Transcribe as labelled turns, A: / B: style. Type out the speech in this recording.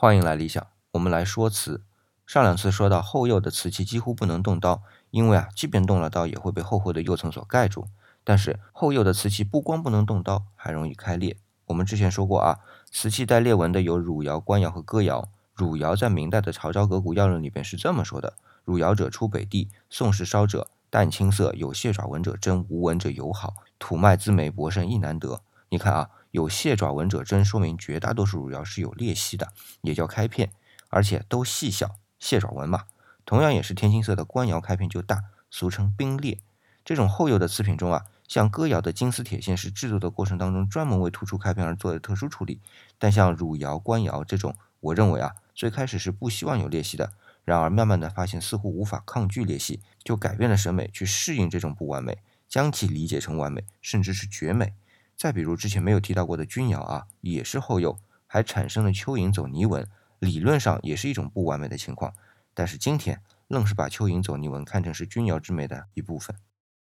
A: 欢迎来理想，我们来说瓷。上两次说到后釉的瓷器几乎不能动刀，因为啊，即便动了刀也会被厚厚的釉层所盖住。但是后釉的瓷器不光不能动刀，还容易开裂。我们之前说过啊，瓷器带裂纹的有汝窑、官窑和哥窑。汝窑在明代的《朝昭阁古要论》里边是这么说的：汝窑者出北地，宋时烧者淡青色，有蟹爪纹者真，无纹者友好，土脉滋美薄胜亦难得。你看啊。有蟹爪纹者真，说明绝大多数汝窑是有裂隙的，也叫开片，而且都细小，蟹爪纹嘛。同样也是天青色的官窑开片就大，俗称冰裂。这种厚釉的瓷品中啊，像哥窑的金丝铁线是制作的过程当中专门为突出开片而做的特殊处理，但像汝窑、官窑这种，我认为啊，最开始是不希望有裂隙的，然而慢慢的发现似乎无法抗拒裂隙，就改变了审美去适应这种不完美，将其理解成完美，甚至是绝美。再比如之前没有提到过的钧窑啊，也是后釉，还产生了蚯蚓走泥纹，理论上也是一种不完美的情况。但是今天愣是把蚯蚓走泥纹看成是钧窑之美的一部分。